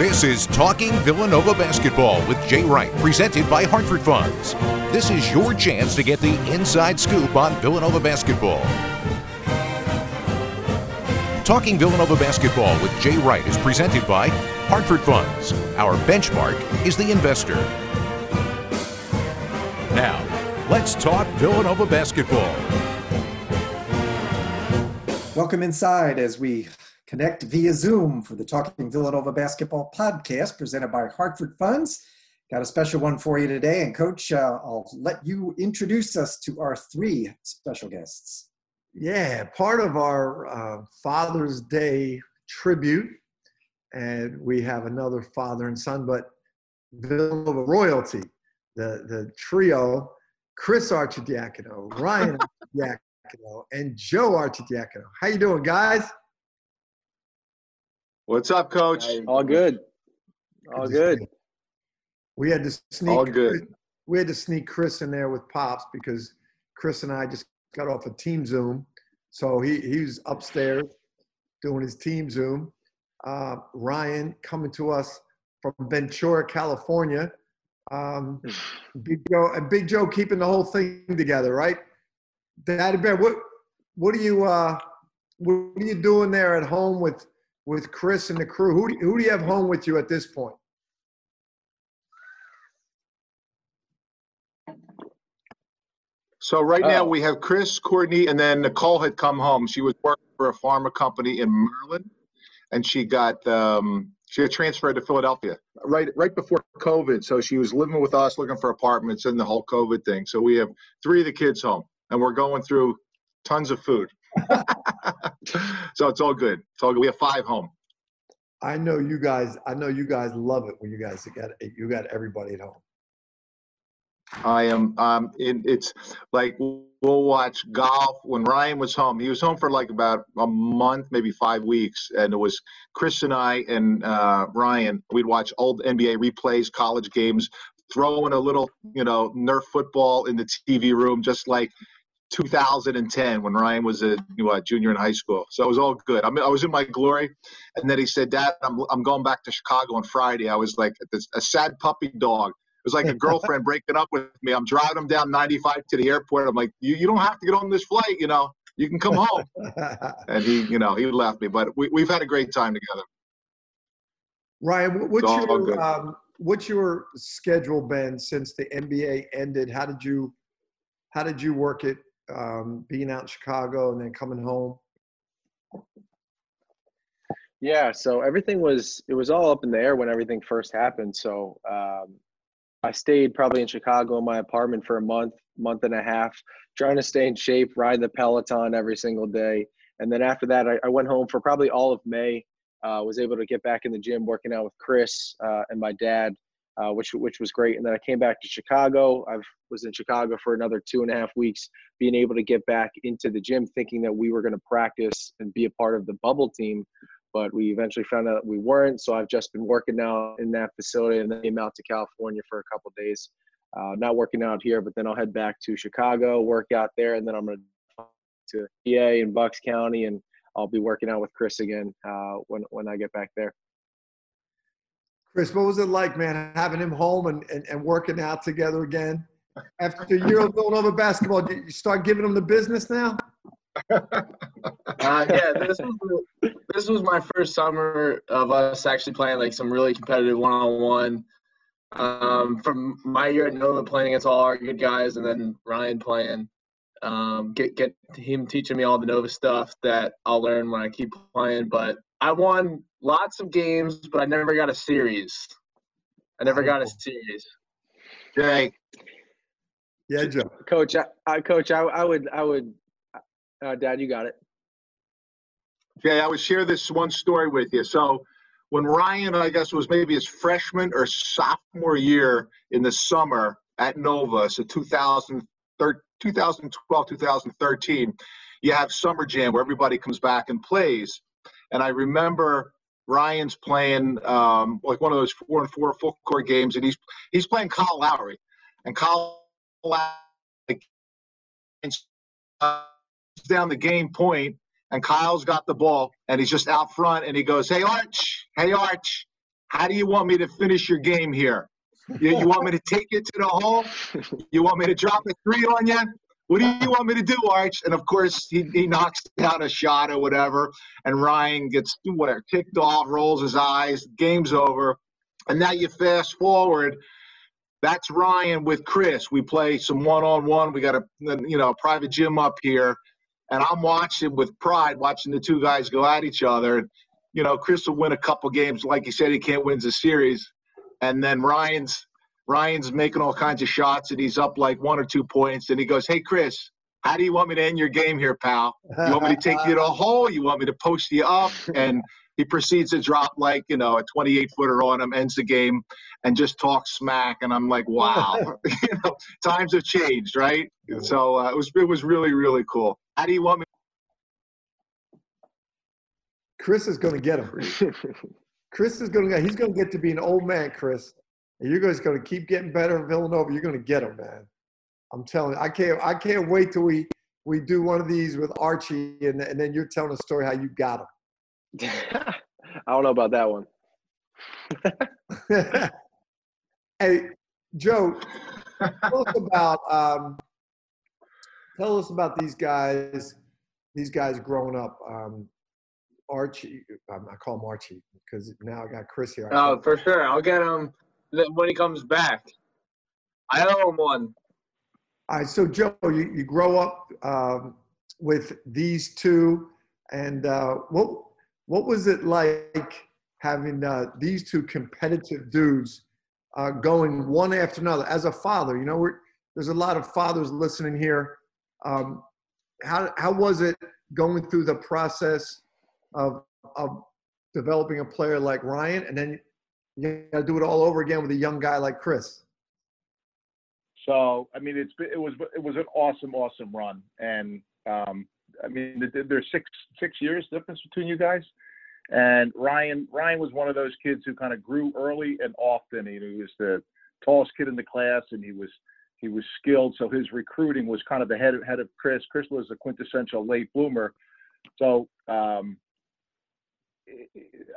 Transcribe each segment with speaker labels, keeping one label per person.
Speaker 1: This is Talking Villanova Basketball with Jay Wright, presented by Hartford Funds. This is your chance to get the inside scoop on Villanova basketball. Talking Villanova Basketball with Jay Wright is presented by Hartford Funds. Our benchmark is the investor. Now, let's talk Villanova basketball.
Speaker 2: Welcome inside as we connect via Zoom for the Talking Villanova Basketball podcast presented by Hartford Funds. Got a special one for you today. And, Coach, uh, I'll let you introduce us to our three special guests.
Speaker 3: Yeah, part of our uh, Father's Day tribute, and we have another father and son, but Villanova royalty, the, the trio, Chris Arcidiacono, Ryan Arcidiacono, and Joe Arcidiacono. How you doing, guys?
Speaker 4: What's up, Coach?
Speaker 5: All good. All good.
Speaker 3: We had to sneak.
Speaker 4: All good.
Speaker 3: We had to sneak Chris in there with pops because Chris and I just got off a team Zoom, so he he was upstairs doing his team Zoom. Uh, Ryan coming to us from Ventura, California. Um, Big Joe and Big Joe keeping the whole thing together, right? Daddy Bear, what what are you uh, what are you doing there at home with with Chris and the crew? Who do, who do you have home with you at this point?
Speaker 4: So right now
Speaker 5: Oh.
Speaker 4: we have Chris, Courtney, and then Nicole had come home. She was working for a pharma company in Maryland, and she got um, she got transferred to Philadelphia right right before COVID. So she was living with us, looking for apartments, and the whole COVID thing. So we have three of the kids home, and we're going through tons of food. so it's all good. It's all good. We have five home.
Speaker 3: I know you guys. I know you guys love it when you guys got you got everybody at home.
Speaker 4: I am um in it's like we'll watch golf when Ryan was home. He was home for like about a month, maybe five weeks, and it was Chris and I and uh, Ryan. We'd watch old NBA replays, college games, throw in a little you know Nerf football in the TV room, just like 2010 when Ryan was a junior in high school. So it was all good. I mean, I was in my glory. And then he said, "Dad, I'm I'm going back to Chicago on Friday." I was like this, a sad puppy dog. It was like a girlfriend breaking up with me. I'm driving him down 95 to the airport. I'm like, you, you don't have to get on this flight, you know. You can come home. and he, you know, he left me. But we, we've had a great time together.
Speaker 3: Ryan, what's
Speaker 4: It's all good.
Speaker 3: your um, what's your schedule been since the NBA ended? How did you how did you work it? Um, being out in Chicago and then coming home.
Speaker 5: Yeah, so everything was it was all up in the air when everything first happened. So um, I stayed probably in Chicago in my apartment for a month, month and a half, trying to stay in shape, ride the Peloton every single day, and then after that, I, I went home for probably all of May. Uh, was able to get back in the gym, working out with Chris uh, and my dad, uh, which which was great. And then I came back to Chicago. I was in Chicago for another two and a half weeks, being able to get back into the gym, thinking that we were going to practice and be a part of the bubble team but we eventually found out we weren't. So I've just been working now in that facility and then came out to California for a couple days. Uh, not working out here, but then I'll head back to Chicago, work out there, and then I'm going to to PA and Bucks County, and I'll be working out with Chris again uh, when when I get back there.
Speaker 3: Chris, what was it like, man, having him home and, and, and working out together again? After a year of over basketball, did you start giving him the business now?
Speaker 6: Uh, yeah, this was this was my first summer of us actually playing like some really competitive one-on-one. Um, from my year at Nova playing against all our good guys, and then Ryan playing. Um, get get him teaching me all the Nova stuff that I'll learn when I keep playing. But I won lots of games, but I never got a series. I never got a series.
Speaker 4: Jay,
Speaker 3: Yeah, Joe.
Speaker 5: Coach, I, I coach, I, I would, I would, uh, Dad, you got it.
Speaker 4: Jay, I would share this one story with you. So when Ryan, I guess, was maybe his freshman or sophomore year in the summer at Nova, so 2013, 2012, 2013, you have Summer Jam where everybody comes back and plays. And I remember Ryan's playing um, like one of those four and four full court games, and he's he's playing Kyle Lowry, and Kyle Lowry down the game point, and Kyle's got the ball, and he's just out front, and he goes, "Hey Arch, hey Arch," how do you want me to finish your game here? You, you want me to take it to the hole? You want me to drop a three on you? What do you want me to do, Arch? And of course, he, he knocks down a shot or whatever, and Ryan gets whatever ticked off, rolls his eyes, game's over. And now you fast forward. That's Ryan with Chris. We play some one-on-one. We got a you know a private gym up here, and I'm watching with pride, watching the two guys go at each other. You know, Chris will win a couple games. Like he said, he can't win the series, and then Ryan's Ryan's making all kinds of shots and he's up like one or two points. And he goes, Hey, Chris, how do you want me to end your game here, pal? You want me to take you to a hole? You want me to post you up? And he proceeds to drop like, you know, a 28 footer on him, ends the game, and just talks smack. And I'm like, wow, you know, times have changed, right? So uh, it was it was really really cool. How do you want me?
Speaker 3: Chris is going to get him. Chris is going to. get, He's going to get to be an old man, Chris. And you're just going to keep getting better in Villanova. You're going to get them, man. I'm telling you, I can't. I can't wait till we we do one of these with Archie, and, and then you're telling a story how you got
Speaker 5: them. I don't know about that one.
Speaker 3: hey, Joe, tell us about um, tell us about these guys. These guys growing up. Um, Archie, um, I call him Archie because now I got Chris here.
Speaker 6: Oh, for sure. I'll get him when he comes back. I owe him one.
Speaker 3: All right, so Joe, you, you grow up um, with these two, and uh, what what was it like having uh, these two competitive dudes uh, going one after another? As a father, you know, there's a lot of fathers listening here. Um, how how was it going through the process of of developing a player like Ryan, and then you got to do it all over again with a young guy like Chris.
Speaker 7: So I mean, it's it was it was an awesome, awesome run, and um, I mean, there's six six years difference between you guys. And Ryan Ryan was one of those kids who kind of grew early and often. He, was the tallest kid in the class, and he was he was skilled. So his recruiting was kind of ahead of, ahead of Chris. Chris was a quintessential late bloomer. So um,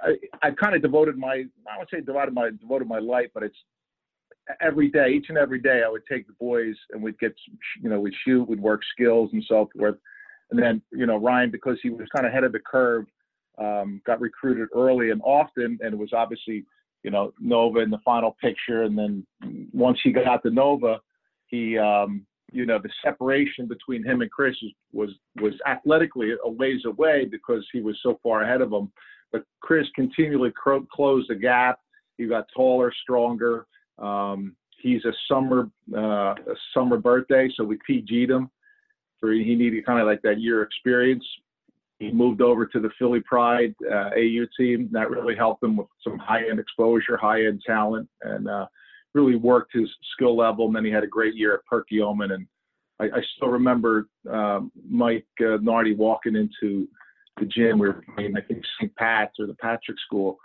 Speaker 7: I, I kind of devoted my I would say devoted my devoted my life, but it's every day, each and every day, I would take the boys and we'd get you know we'd shoot, we'd work skills and so forth, and then you know Ryan because he was kind of ahead of the curve, um, got recruited early and often, and it was obviously you know Nova in the final picture, and then once he got to Nova, he um, you know the separation between him and Chris was was athletically a ways away because he was so far ahead of him but Chris continually cro- closed the gap. He got taller, stronger. Um, he's a summer uh, a summer birthday, so we PG'd him for he needed kind of like that year experience. He moved over to the Philly Pride uh, AAU team. That really helped him with some high end exposure, high end talent, and uh, really worked his skill level. And then he had a great year at Perky Perkiomen. And I, I still remember um, Mike uh, Nardi walking into the gym. We were playing, I think, St. Pat's or the Patrick School.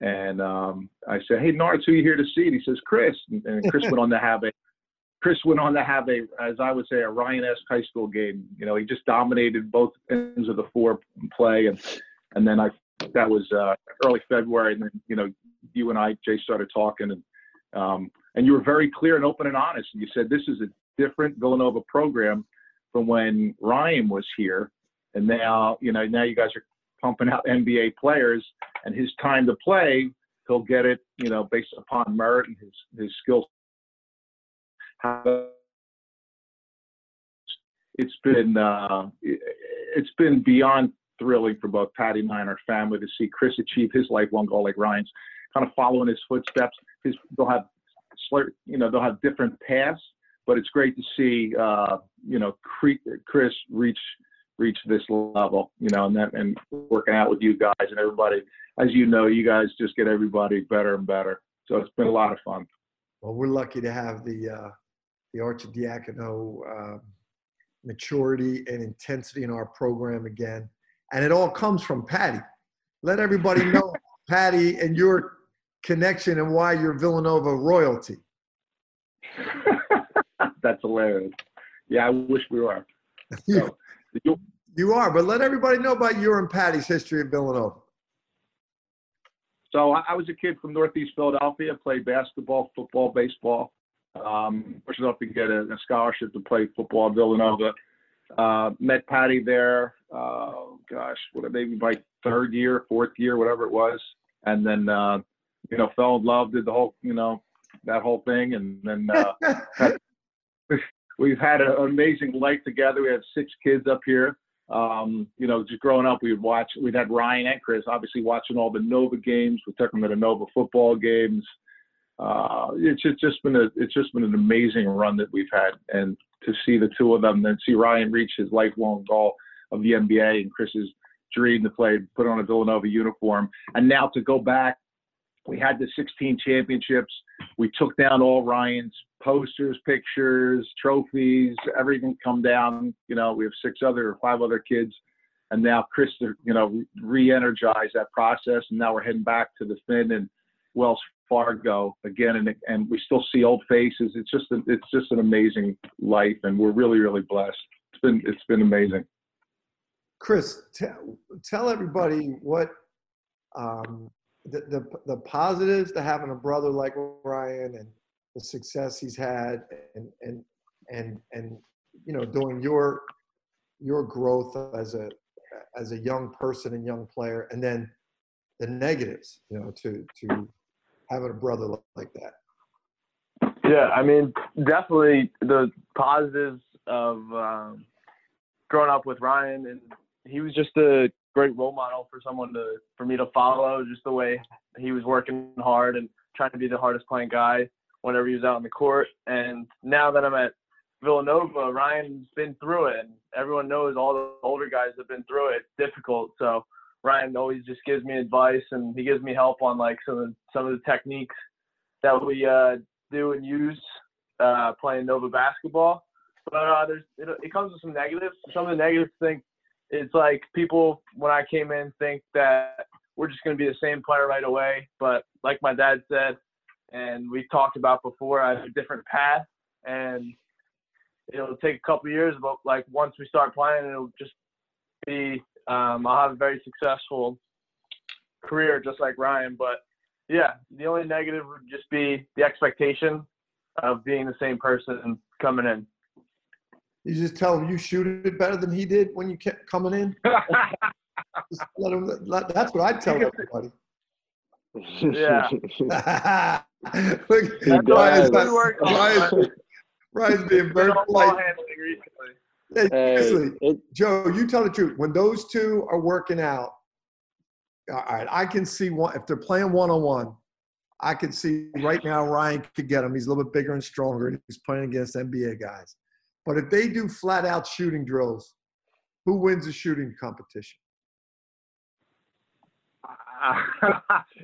Speaker 7: And um, I said, "Hey, Nards, who are you here to see?" And he says, "Chris." And Chris went on to have a, Chris went on to have a, as I would say, a Ryan-esque high school game. You know, he just dominated both ends of the four play, and and then I, that was uh, early February, and then you know, you and I, Jay, started talking, and um, and you were very clear and open and honest. And you said this is a different Villanova program from when Ryan was here, and now you know now you guys are pumping out NBA players, and his time to play, he'll get it, you know, based upon merit and his his skills. It's been uh, it's been beyond thrilling for both Patty and I and our family to see Chris achieve his lifelong goal like Ryan's, kind of following his footsteps. His they'll have, you know, they'll have different paths, but it's great to see, uh, you know, Chris reach reach this level, you know, and that and working out with you guys and everybody. As you know, you guys just get everybody better and better. So it's been a lot of fun.
Speaker 3: Well, we're lucky to have the uh, the Arcidiacono uh, maturity and intensity in our program again, and it all comes from Patty. Let everybody know Patty and your connection and why you're Villanova royalty.
Speaker 7: That's hilarious. Yeah, I wish we were. So,
Speaker 3: you are, but let everybody know about your and Patty's history of Villanova.
Speaker 7: So I, I was a kid from Northeast Philadelphia, played basketball, football, baseball. Um, fortunate enough to get a, a scholarship to play football at Villanova. Uh, met Patty there. Uh, gosh, what maybe my third year, fourth year, whatever it was, and then uh, you know fell in love, did the whole you know that whole thing, and then uh, had, we've had an amazing life together. We have six kids up here. Um, you know, just growing up, we would watch. We'd had Ryan and Chris, obviously watching all the Nova games. We took them to the Nova football games. Uh, it's just, just been a it's just been an amazing run that we've had, and to see the two of them, then see Ryan reach his lifelong goal of the NBA, and Chris's dream to play, put on a Villanova uniform, and now to go back. We had the 16 championships. We took down all Ryan's posters, pictures, trophies, everything come down. You know, we have six other five other kids. And now Chris, you know, re-energize that process. And now we're heading back to the Finn and Wells Fargo again, and and we still see old faces. It's just a, it's just an amazing life, and we're really really blessed. It's been it's been amazing.
Speaker 3: Chris, tell tell everybody what um, the, the the positives to having a brother like Ryan and the success he's had, and and and and you know during your your growth as a as a young person and young player, and then the negatives, you know, to to having a brother like that?
Speaker 8: Yeah, I mean, definitely the positives of um, growing up with Ryan, and he was just a great role model for someone to for me to follow. Just the way he was working hard and trying to be the hardest playing guy whenever he was out on the court. And now that I'm at Villanova, Ryan's been through it, and everyone knows all the older guys have been through it. Difficult, so Ryan always just gives me advice and he gives me help on like some of the, some of the techniques that we uh, do and use uh, playing Nova basketball. But uh, there's it, it comes with some negatives. Some of the negatives think it's like people when I came in think that we're just going to be the same player right away. But like my dad said, and we talked about before, I have a different path, and it'll take a couple years. But like once we start playing, it'll just be um, I'll have a very successful career just like Ryan. But yeah, the only negative would just be the expectation of being the same person coming in.
Speaker 3: You just tell him you shoot it better than he did when you kept coming in. just let him, let, that's what I tell everybody.
Speaker 8: Yeah.
Speaker 3: Look, Ryan's, Ryan's, Ryan's being very polite. Hey, hey Joe, you tell the truth. When those two are working out, all right, I can see one if they're playing one on one. I can see right now Ryan could get him. He's a little bit bigger and stronger, he's playing against NBA guys. But if they do flat out shooting drills, who wins the shooting competition?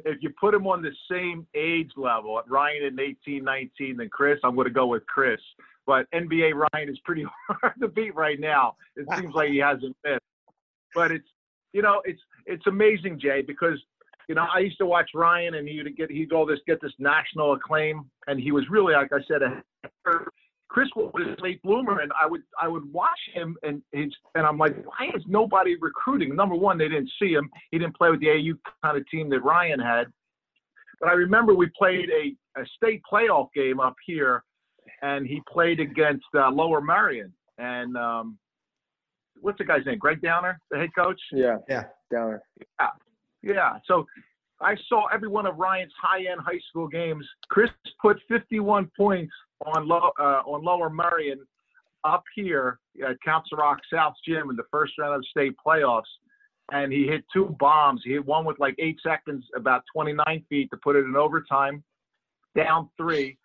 Speaker 7: if you put them on the same age level, Ryan in 18, 19, then Chris, I'm going to go with Chris. But NBA Ryan is pretty hard to beat right now. It ah. seems like he hasn't missed. But it's you know it's it's amazing, Jay, because you know I used to watch Ryan and he would get he'd go this get this national acclaim, and he was really like I said a Chris was a late bloomer, and I would I would watch him, and his, and I'm like, why is nobody recruiting? Number one, they didn't see him. He didn't play with the AAU kind of team that Ryan had. But I remember we played a, a state playoff game up here, and he played against uh, Lower Merion, And um, what's the guy's name? Gregg Downer, the head coach.
Speaker 8: Yeah,
Speaker 3: yeah,
Speaker 8: Downer.
Speaker 7: Yeah, yeah. So I saw every one of Ryan's high-end high school games. Chris put 51 points on low, uh, on Lower Merion up here at Council Rock South Gym in the first round of state playoffs. And he hit two bombs. He hit one with like eight seconds, about 29 feet to put it in overtime, down three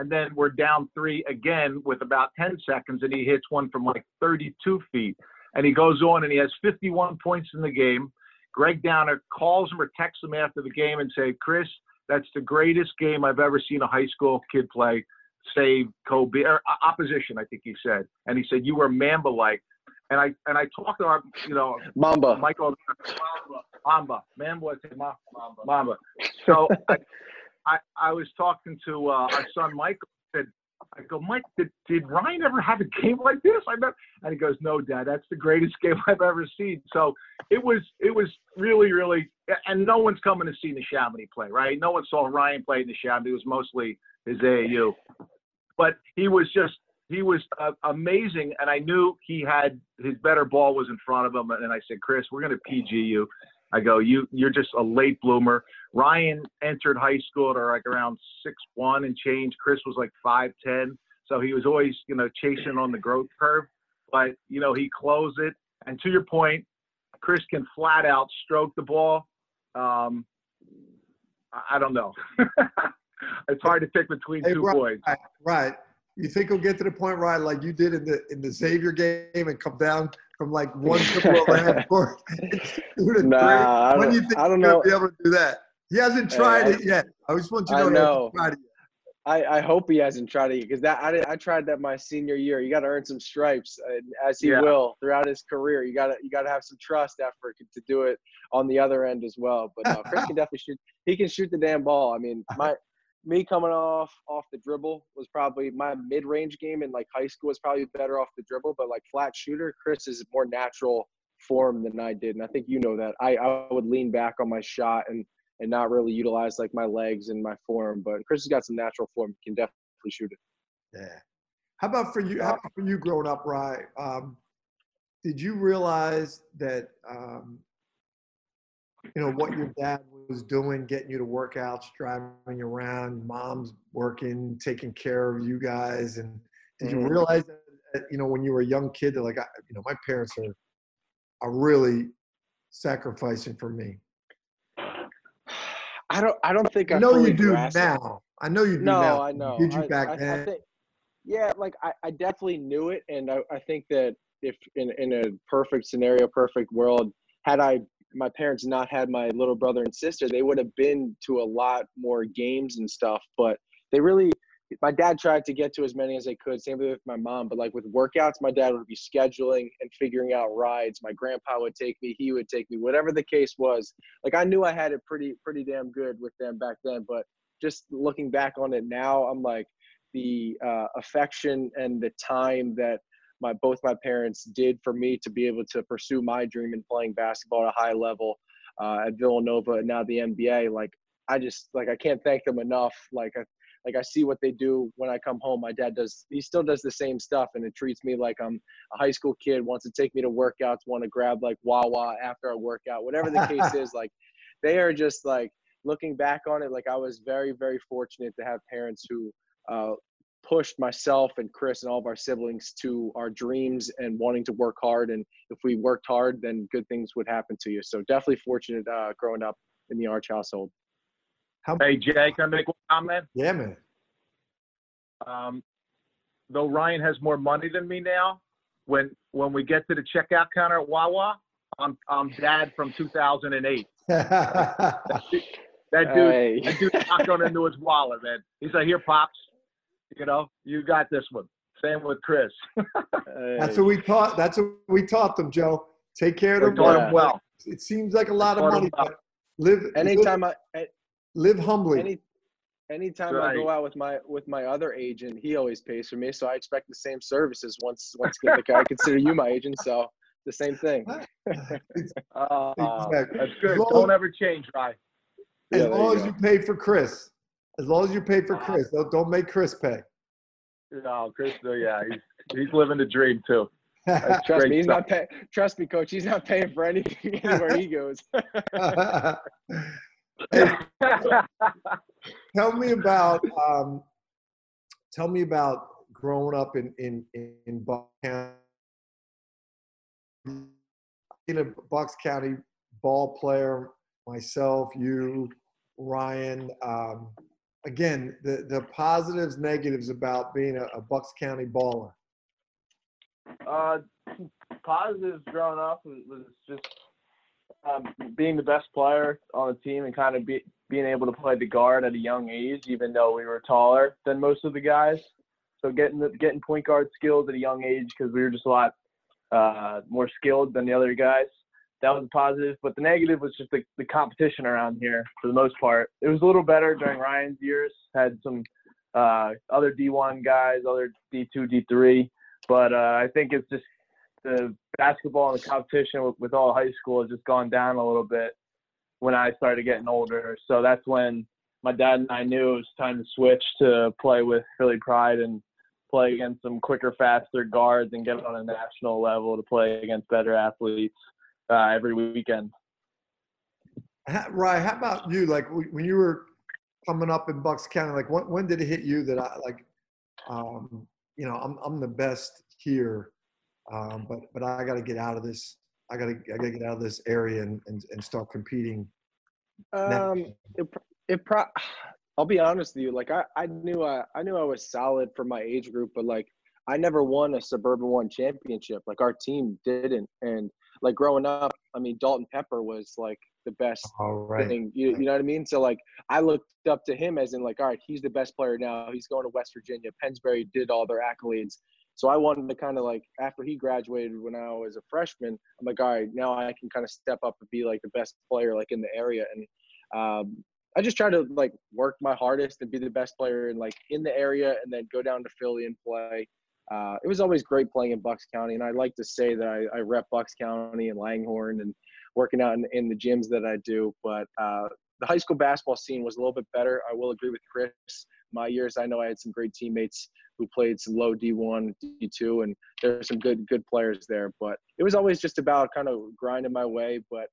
Speaker 7: and then we're down three again with about 10 seconds, and he hits one from like 32 feet. And he goes on and he has 51 points in the game. Gregg Downer calls him or texts him after the game and say, Chris, that's the greatest game I've ever seen a high school kid play. Save Kobe or opposition, I think he said. And he said you were Mamba like. And I and I talked to our, you know,
Speaker 8: Mamba,
Speaker 7: Michael, Mamba, Mamba, Mamba, Mamba. Mamba. So I, I, I was talking to uh, our son Michael. Said, I go, Mike, did, did Ryan ever have a game like this? I never. And he goes, No, Dad, that's the greatest game I've ever seen. So it was it was really really, and no one's coming to see Neshaminy play, right? No one saw Ryan play in Neshaminy. It was mostly his AAU, but he was just he was uh, amazing, and I knew he had his better ball was in front of him. And I said, Chris, we're going to PG you. I go, you you're just a late bloomer. Ryan entered high school at like around six one and change. Chris was like five ten, so he was always you know chasing on the growth curve. But you know he closed it. And to your point, Chris can flat out stroke the ball. Um, I, I don't know. it's hard to pick between
Speaker 3: Hey,
Speaker 7: two
Speaker 3: right,
Speaker 7: boys.
Speaker 3: Right, right. You think he'll get to the point, right, like you did in the in the Xavier game and come down from like one triple over half court? Two to
Speaker 5: Nah,
Speaker 3: three?
Speaker 5: I
Speaker 3: when
Speaker 5: don't-
Speaker 3: do you think
Speaker 5: I don't
Speaker 3: he's gonna
Speaker 5: know.
Speaker 3: be able to do that? He hasn't
Speaker 5: Hey,
Speaker 3: tried
Speaker 5: I-
Speaker 3: it yet. I just want you to know, he
Speaker 5: know.
Speaker 3: hasn't tried it yet.
Speaker 5: I, I hope he hasn't tried it because that I, did- I tried that my senior year. You got to earn some stripes, and as he
Speaker 7: Yeah.
Speaker 5: will throughout his career. You got to you got to have some trust effort to do it on the other end as well. But no, Chris can definitely shoot. He can shoot the damn ball. I mean, my me coming off off the dribble was probably my mid range game in like high school was probably better off the dribble. But like flat shooter, Chris is more natural form than I did, and I think you know that. I I would lean back on my shot and and not really utilize like my legs and my form. But Chris has got some natural form. He can definitely shoot it.
Speaker 3: Yeah. How about for you? How about for you growing up, Rye? Um, did you realize that um, you know what your dad was doing, getting you to workouts, driving you around, mom's working, taking care of you guys, and did you
Speaker 5: Mhm.
Speaker 3: realize that, you know when you were a young kid that like I, you know my parents are are really sacrificing for me.
Speaker 5: I don't. I don't think I,
Speaker 3: I know you do
Speaker 5: it.
Speaker 3: now. I know you do
Speaker 5: No,
Speaker 3: now.
Speaker 5: I know.
Speaker 3: Did you
Speaker 5: I,
Speaker 3: back
Speaker 5: I,
Speaker 3: then?
Speaker 5: Think, yeah, like I, I definitely knew it, and I, I think that if in in a perfect scenario, perfect world, had I my parents not had my little brother and sister, they would have been to a lot more games and stuff. But they really, my dad tried to get to as many as they could. Same with my mom. But like with workouts, my dad would be scheduling and figuring out rides. My grandpa would take me. He would take me. Whatever the case was, like I knew I had it pretty pretty damn good with them back then. But just looking back on it now, I'm like the uh, affection and the time that my both my parents did for me to be able to pursue my dream in playing basketball at a high level uh, at Villanova and now the NBA. Like I just like I can't thank them enough. Like I like I see what they do when I come home. My dad does he still does the same stuff and it treats me like I'm a high school kid, wants to take me to workouts, want to grab like Wawa after a workout, whatever the case is. Like they are just like looking back on it, like I was very, very fortunate to have parents who uh, pushed myself and Chris and all of our siblings to our dreams and wanting to work hard. And if we worked hard, then good things would happen to you. So definitely fortunate uh, growing up in the Arch household.
Speaker 3: How,
Speaker 7: Hey Jay, can I make one comment?
Speaker 3: yeah, man.
Speaker 7: um, though Ryan has more money than me now, when when we get to the checkout counter at Wawa, I'm I'm dad from 2008. That dude,
Speaker 5: Hey.
Speaker 7: that dude knocked on into his wallet, man. He's like, "Here, pops, you know, you got this one." Same with Chris.
Speaker 3: That's what we taught. That's what we taught them, Joe. Take care of
Speaker 7: They
Speaker 3: them.
Speaker 7: taught
Speaker 5: Yeah.
Speaker 7: him well.
Speaker 3: It seems like a lot of money,
Speaker 7: well.
Speaker 3: but live
Speaker 5: anytime
Speaker 3: live,
Speaker 5: I,
Speaker 3: live humbly.
Speaker 5: any anytime I go out with my with my other agent, he always pays for me, so I expect the same services. Once once again, like I consider you my agent, so the same thing.
Speaker 7: Uh,
Speaker 3: Exactly.
Speaker 7: That's good.
Speaker 3: long
Speaker 7: Don't ever change, Ryan.
Speaker 3: as
Speaker 5: Yeah,
Speaker 3: long
Speaker 5: you
Speaker 3: as
Speaker 5: go.
Speaker 3: you pay for Chris. As long as you pay for Chris. Don't, don't make Chris pay.
Speaker 7: No, Chris. Yeah, he's he's living the dream too. That's
Speaker 5: Trust me, he's
Speaker 7: stuff.
Speaker 5: not paying. Trust me, coach, he's not paying for anything anywhere he goes.
Speaker 3: Hey, tell me about um, tell me about growing up in in in Bucks County. Being a Bucks County ball player, myself, you, Ryan. Um, again, the the positives, negatives about being a, a Bucks County baller.
Speaker 8: Uh, positives growing up was, just um, being the best player on the team and kind of be, being able to play the guard at a young age, even though we were taller than most of the guys. So getting the, getting point guard skills at a young age because we were just a lot uh, more skilled than the other guys. That was a positive, but the negative was just the, the competition around here for the most part. It was a little better during Ryan's years. Had some uh, other D1 guys, other D2, D3. But uh, I think it's just the basketball and the competition with, with all high school has just gone down a little bit when I started getting older. So that's when my dad and I knew it was time to switch to play with Philly Pride and play against some quicker, faster guards and get on a national level to play against better athletes uh, every weekend.
Speaker 3: Right. How about you? Like when you were coming up in Bucks County, like when, when did it hit you that I like, um, you know, I'm, I'm the best here, um, but, but I got to get out of this. I got to, I got to get out of this area and, and, and start competing.
Speaker 5: Um, it, it pro- I'll be honest with you. Like I, I knew I, I knew I was solid for my age group, but like I never won a suburban one championship. Like our team didn't. And like growing up, I mean, Dalton Pepper was like the best
Speaker 3: right.
Speaker 5: thing. You, you know what I mean? So like I looked up to him as in like, all right, he's the best player now. He's going to West Virginia. Pennsbury did all their accolades. So I wanted to kind of like after he graduated when I was a freshman, I'm like, all right, now I can kind of step up and be like the best player like in the area. And um, I just try to like work my hardest and be the best player in like in the area and then go down to Philly and play. Uh, it was always great playing in Bucks County, and I like to say that I, I rep Bucks County and Langhorne and working out in, in the gyms that I do. But uh, the high school basketball scene was a little bit better. I will agree with Chris. My years, I know I had some great teammates who played some low D1, D2, and there were some good good players there. But it was always just about kind of grinding my way. But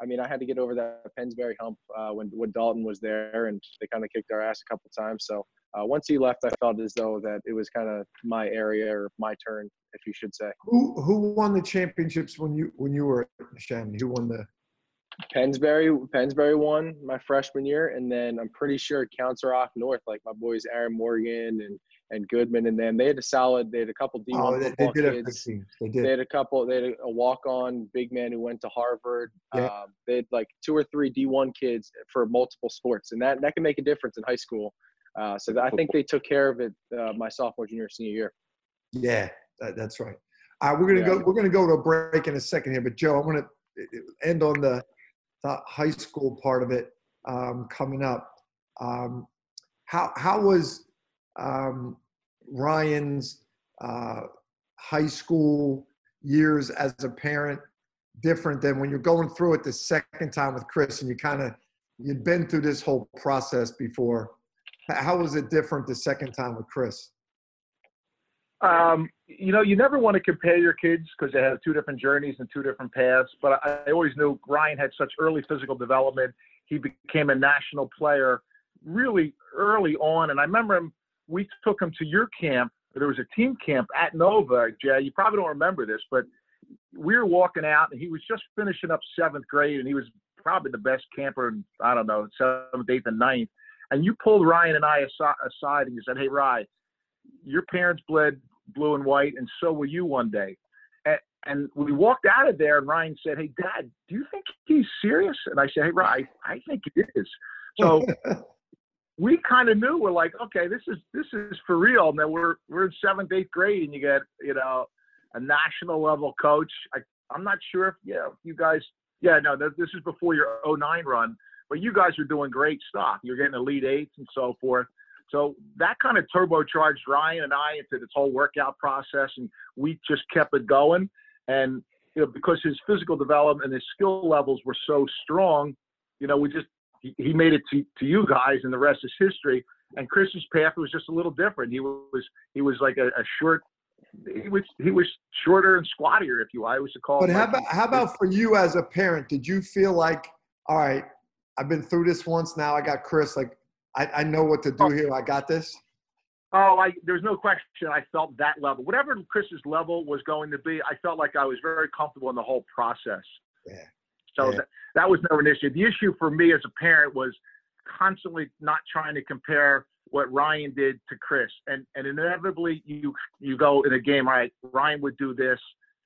Speaker 5: I mean, I had to get over that Pennsbury hump uh, when when Dalton was there, and they kind of kicked our ass a couple of times. So uh, once he left, I felt as though that it was kind of my area or my turn, if you should say.
Speaker 3: Who who won the championships when you when you were at Shannon? Who won the?
Speaker 5: Pennsbury Pennsbury won my freshman year, and then I'm pretty sure Council Rock North, like my boys Aaron Morgan and and Goodman, and then they had a solid. They had a couple D1
Speaker 3: oh, they,
Speaker 5: football
Speaker 3: they did
Speaker 5: kids.
Speaker 3: They did.
Speaker 5: They had a couple. They had a walk-on big man who went to Harvard.
Speaker 3: Yeah.
Speaker 5: Um, they had like two or three D1 kids for multiple sports, and that that can make a difference in high school. Uh, so I think they took care of it uh, my sophomore, junior, senior year.
Speaker 3: Yeah, that, that's right. Uh, we're gonna
Speaker 5: Yeah.
Speaker 3: go. We're gonna go to a break in a second here, but Joe, I want to end on the, the high school part of it um, coming up. Um, how how was um, Ryan's uh, high school years as a parent different than when you're going through it the second time with Chris and you kind of you'd been through this whole process before? How was it different the second time with Chris?
Speaker 7: Um, you know, you never want to compare your kids because they have two different journeys and two different paths. But I, I always knew Ryan had such early physical development. He became a national player really early on. And I remember him, we took him to your camp. There was a team camp at Nova, Jay. You probably don't remember this, but we were walking out and he was just finishing up seventh grade and he was probably the best camper in, I don't know, seventh, eighth, and ninth. And you pulled Ryan and I aside and you said, Hey, Ryan, your parents bled blue and white, and so will you one day. And, and we walked out of there, and Ryan said, "Hey, Dad, do you think he's serious?" And I said, "Hey, Ryan, I think it is." So we kind of knew we're like, okay, this is this is for real. And then we're we're in seventh, eighth grade, and you get you know a national level coach. I, I'm not sure if yeah you guys yeah no this is before your 09 run, but you guys are doing great stuff. You're getting elite eights and so forth. So that kind of turbocharged Ryan and I into this whole workout process, and we just kept it going. And you know, because his physical development and his skill levels were so strong, you know, we just he, he made it to, to you guys, and the rest is history. And Chris's path was just a little different. He was he was like a, a short. He was he was shorter and squattier, if you. I used to call.
Speaker 3: But
Speaker 7: him
Speaker 3: how about how about for you as a parent? Did you feel like, all right, I've been through this once now. I got Chris. Like, I, I know what to do oh. here. I got this.
Speaker 7: Oh, I, there's no question. I felt that level. Whatever Chris's level was going to be, I felt like I was very comfortable in the whole process.
Speaker 3: Yeah.
Speaker 7: So
Speaker 3: Yeah.
Speaker 7: That, that was never an issue. The issue for me as a parent was constantly not trying to compare what Ryan did to Chris, and and inevitably you you go in a game, all right? Ryan would do this,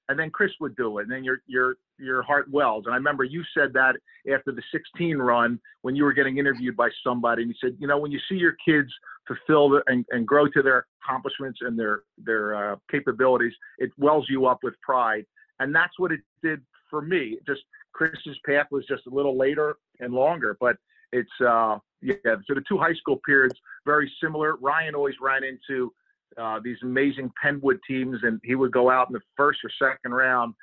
Speaker 7: and then Chris would do it, and then your your your heart wells. And I remember you said that after the 16 run when you were getting interviewed by somebody, and you said, you know, when you see your kids fulfill and, and grow to their accomplishments and their their uh, capabilities, it wells you up with pride, and that's what it did for me. Just Chris's path was just a little later and longer, but it's uh, yeah, so the two high school periods very similar. Ryan always ran into uh, these amazing Penwood teams, and he would go out in the first or second round.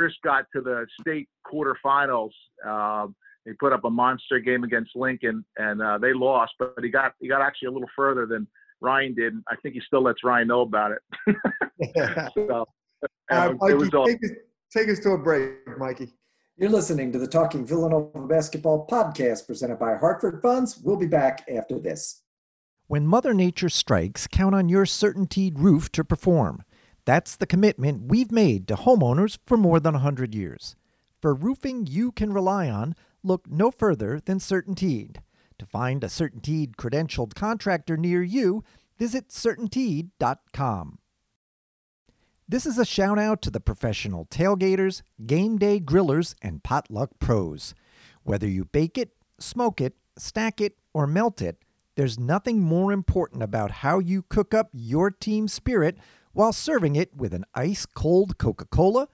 Speaker 7: Chris got to the state quarterfinals. Uh, he put up a monster game against Lincoln, and uh, they lost, but he got he got actually a little further than Ryan did. I think he still lets Ryan know about it. so,
Speaker 3: uh, Mikey, all- take, us, take us to a break, Mikey.
Speaker 2: You're listening to the Talking Villanova Basketball podcast presented by Hartford Funds. We'll be back after this.
Speaker 9: When Mother Nature strikes, count on your CertainTeed roof to perform. That's the commitment we've made to homeowners for more than 100 years. For roofing you can rely on, look no further than CertainTeed. To find a CertainTeed credentialed contractor near you, visit CertainTeed.com. This is a shout out to the professional tailgaters, game day grillers, and potluck pros. Whether you bake it, smoke it, stack it, or melt it, there's nothing more important about how you cook up your team spirit while serving it with an ice cold Coca Cola,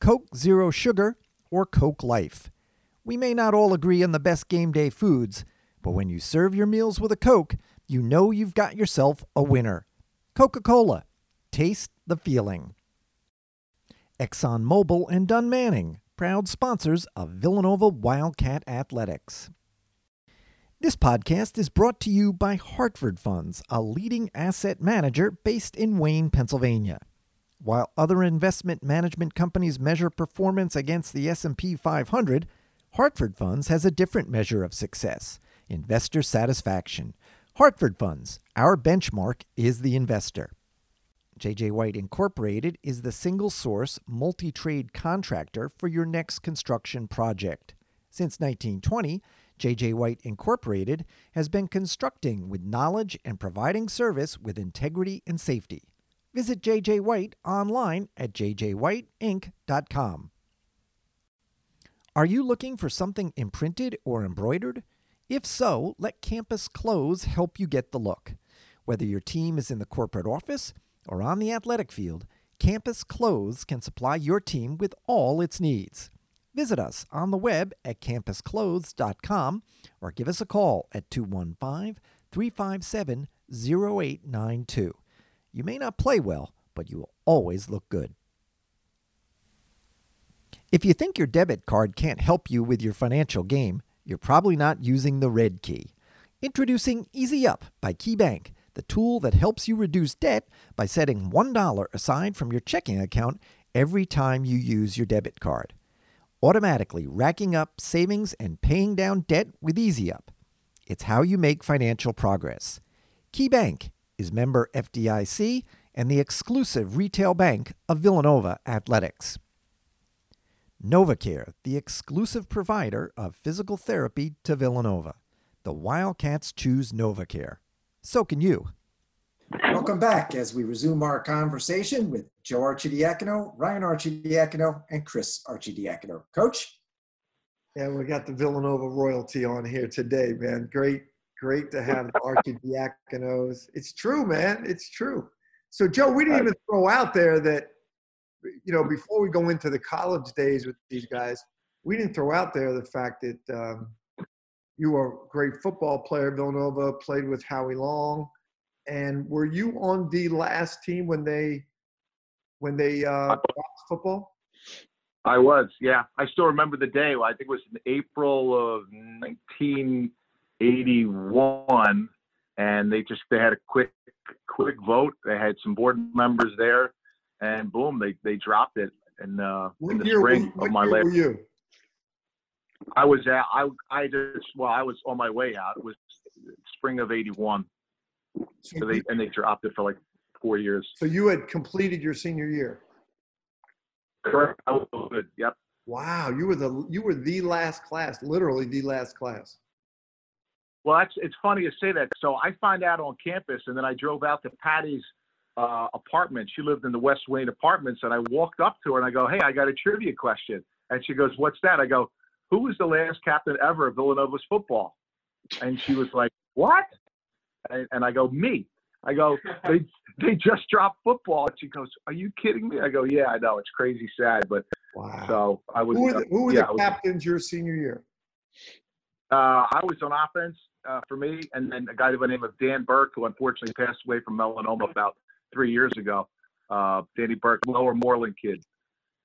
Speaker 9: Coke Zero Sugar, or Coke Life. We may not all agree on the best game day foods, but when you serve your meals with a Coke, you know you've got yourself a winner. Coca Cola. Taste the feeling. ExxonMobil and Dunn Manning, proud sponsors of Villanova Wildcat Athletics. This podcast is brought to you by Hartford Funds, a leading asset manager based in Wayne, Pennsylvania. While other investment management companies measure performance against the S&P 500, Hartford Funds has a different measure of success, investor satisfaction. Hartford Funds, our benchmark is the investor. JJ White Incorporated is the single source multi trade contractor for your next construction project. Since 1920, JJ White Incorporated has been constructing with knowledge and providing service with integrity and safety. Visit JJ White online at jjwhiteinc.com. Are you looking for something imprinted or embroidered? If so, let Campus Clothes help you get the look. Whether your team is in the corporate office or on the athletic field, Campus Clothes can supply your team with all its needs. Visit us on the web at campusclothes.com or give us a call at 215 357 0892. You may not play well, but you will always look good. If you think your debit card can't help you with your financial game, you're probably not using the red key. Introducing EasyUp by KeyBank, the tool that helps you reduce debt by setting $1 aside from your checking account every time you use your debit card automatically racking up savings and paying down debt with EasyUp. It's how you make financial progress. KeyBank is member FDIC and the exclusive retail bank of Villanova Athletics. NovaCare, the exclusive provider of physical therapy to Villanova. The Wildcats choose NovaCare. So can you.
Speaker 2: Welcome back as we resume our conversation with Joe Arcidiacono, Ryan Arcidiacono, and Chris Arcidiacono. Coach?
Speaker 3: Yeah, we got the Villanova royalty on here today, man. Great, great to have the Arcidiaconos. It's true, man. It's true. So, Joe, we didn't even throw out there that, you know, before we go into the college days with these guys, we didn't throw out there the fact that um, you were a great football player. Villanova played with Howie Long and were you on the last team when they when they uh, football?
Speaker 7: I was, yeah. I still remember the day. I think it was in April of 1981, and they just they had a quick quick vote. They had some board members there, and boom, they they dropped it. And uh, in the year, spring
Speaker 3: what,
Speaker 7: of my
Speaker 3: last, were you?
Speaker 7: I was at I I just well I was on my way out. It was spring of '81. So they and they dropped it for like four years.
Speaker 3: So you had completed your senior year.
Speaker 7: Correct. I was good. Yep.
Speaker 3: Wow, you were the you were the last class, literally the last class.
Speaker 7: Well, that's it's funny to say that. So I find out on campus, and then I drove out to Patty's uh, apartment. She lived in the West Wayne apartments, and I walked up to her and I go, "Hey, I got a trivia question." And she goes, "What's that?" I go, "Who was the last captain ever of Villanova's football?" And she was like, "What?" And, and I go, me. I go, they they just dropped football. And she goes, Are you kidding me? I go, Yeah, I know. It's crazy sad, but wow. So I was.
Speaker 3: Who were the, who were yeah, the captains was, your senior year?
Speaker 7: Uh, I was on offense. uh, for me, and then a guy by the name of Dan Burke, who unfortunately passed away from melanoma about three years ago. Uh, Danny Burke, Lower Moreland kid.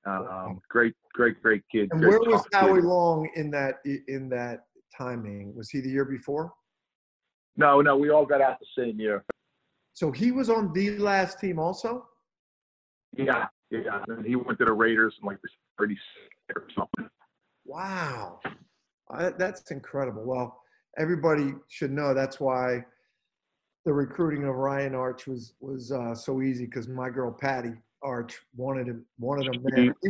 Speaker 7: Um, great, great, great kid.
Speaker 3: And
Speaker 7: great
Speaker 3: where was
Speaker 7: tough kid.
Speaker 3: Howie Long in that in that timing? Was he the year before?
Speaker 7: No, no, we all got out the same year.
Speaker 3: So he was on the last team also.
Speaker 7: Yeah, yeah. And he went to the Raiders and like pretty sick or something.
Speaker 3: Wow, I, that's incredible. Well, everybody should know that's why the recruiting of Ryan Arch was was uh, so easy because my girl Patty Arch wanted him wanted him there. He,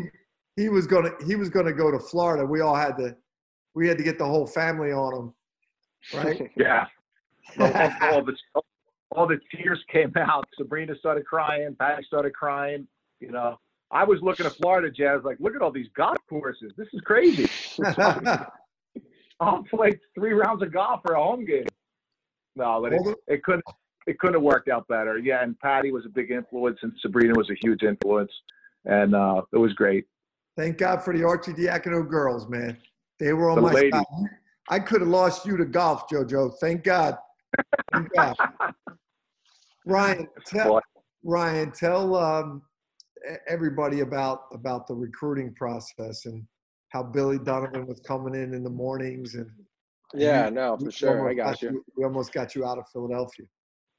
Speaker 3: he was gonna he was gonna go to Florida. We all had to we had to get the whole family on him, right?
Speaker 7: Yeah. All, the all the tears came out. Sabrina started crying. Patty started crying. You know, I was looking at Florida Jazz like, look at all these golf courses. This is crazy. I'll play three rounds of golf for a home game. No, but it, it couldn't it couldn't have worked out better. Yeah, and Patty was a big influence, and Sabrina was a huge influence, and uh, it was great.
Speaker 3: Thank God for the Arcidiacono girls, man. They were on
Speaker 7: The
Speaker 3: my
Speaker 7: ladies.
Speaker 3: side. I could have lost you to golf, JoJo. Thank God. God. Ryan, tell Ryan, tell um, everybody about about the recruiting process and how Billy Donovan was coming in in the mornings and
Speaker 5: Yeah,
Speaker 3: you-
Speaker 5: no, for sure. I
Speaker 3: almost
Speaker 5: got you.
Speaker 3: We almost got you out of Philadelphia.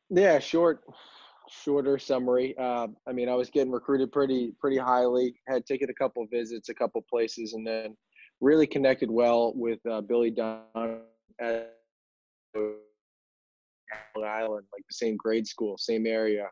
Speaker 5: Yeah, short, shorter summary. Uh, I mean, I was getting recruited pretty, pretty highly. Had taken a couple of visits, a couple of places, and then really connected well with uh, Billy at Long Island, like the same grade school, same area.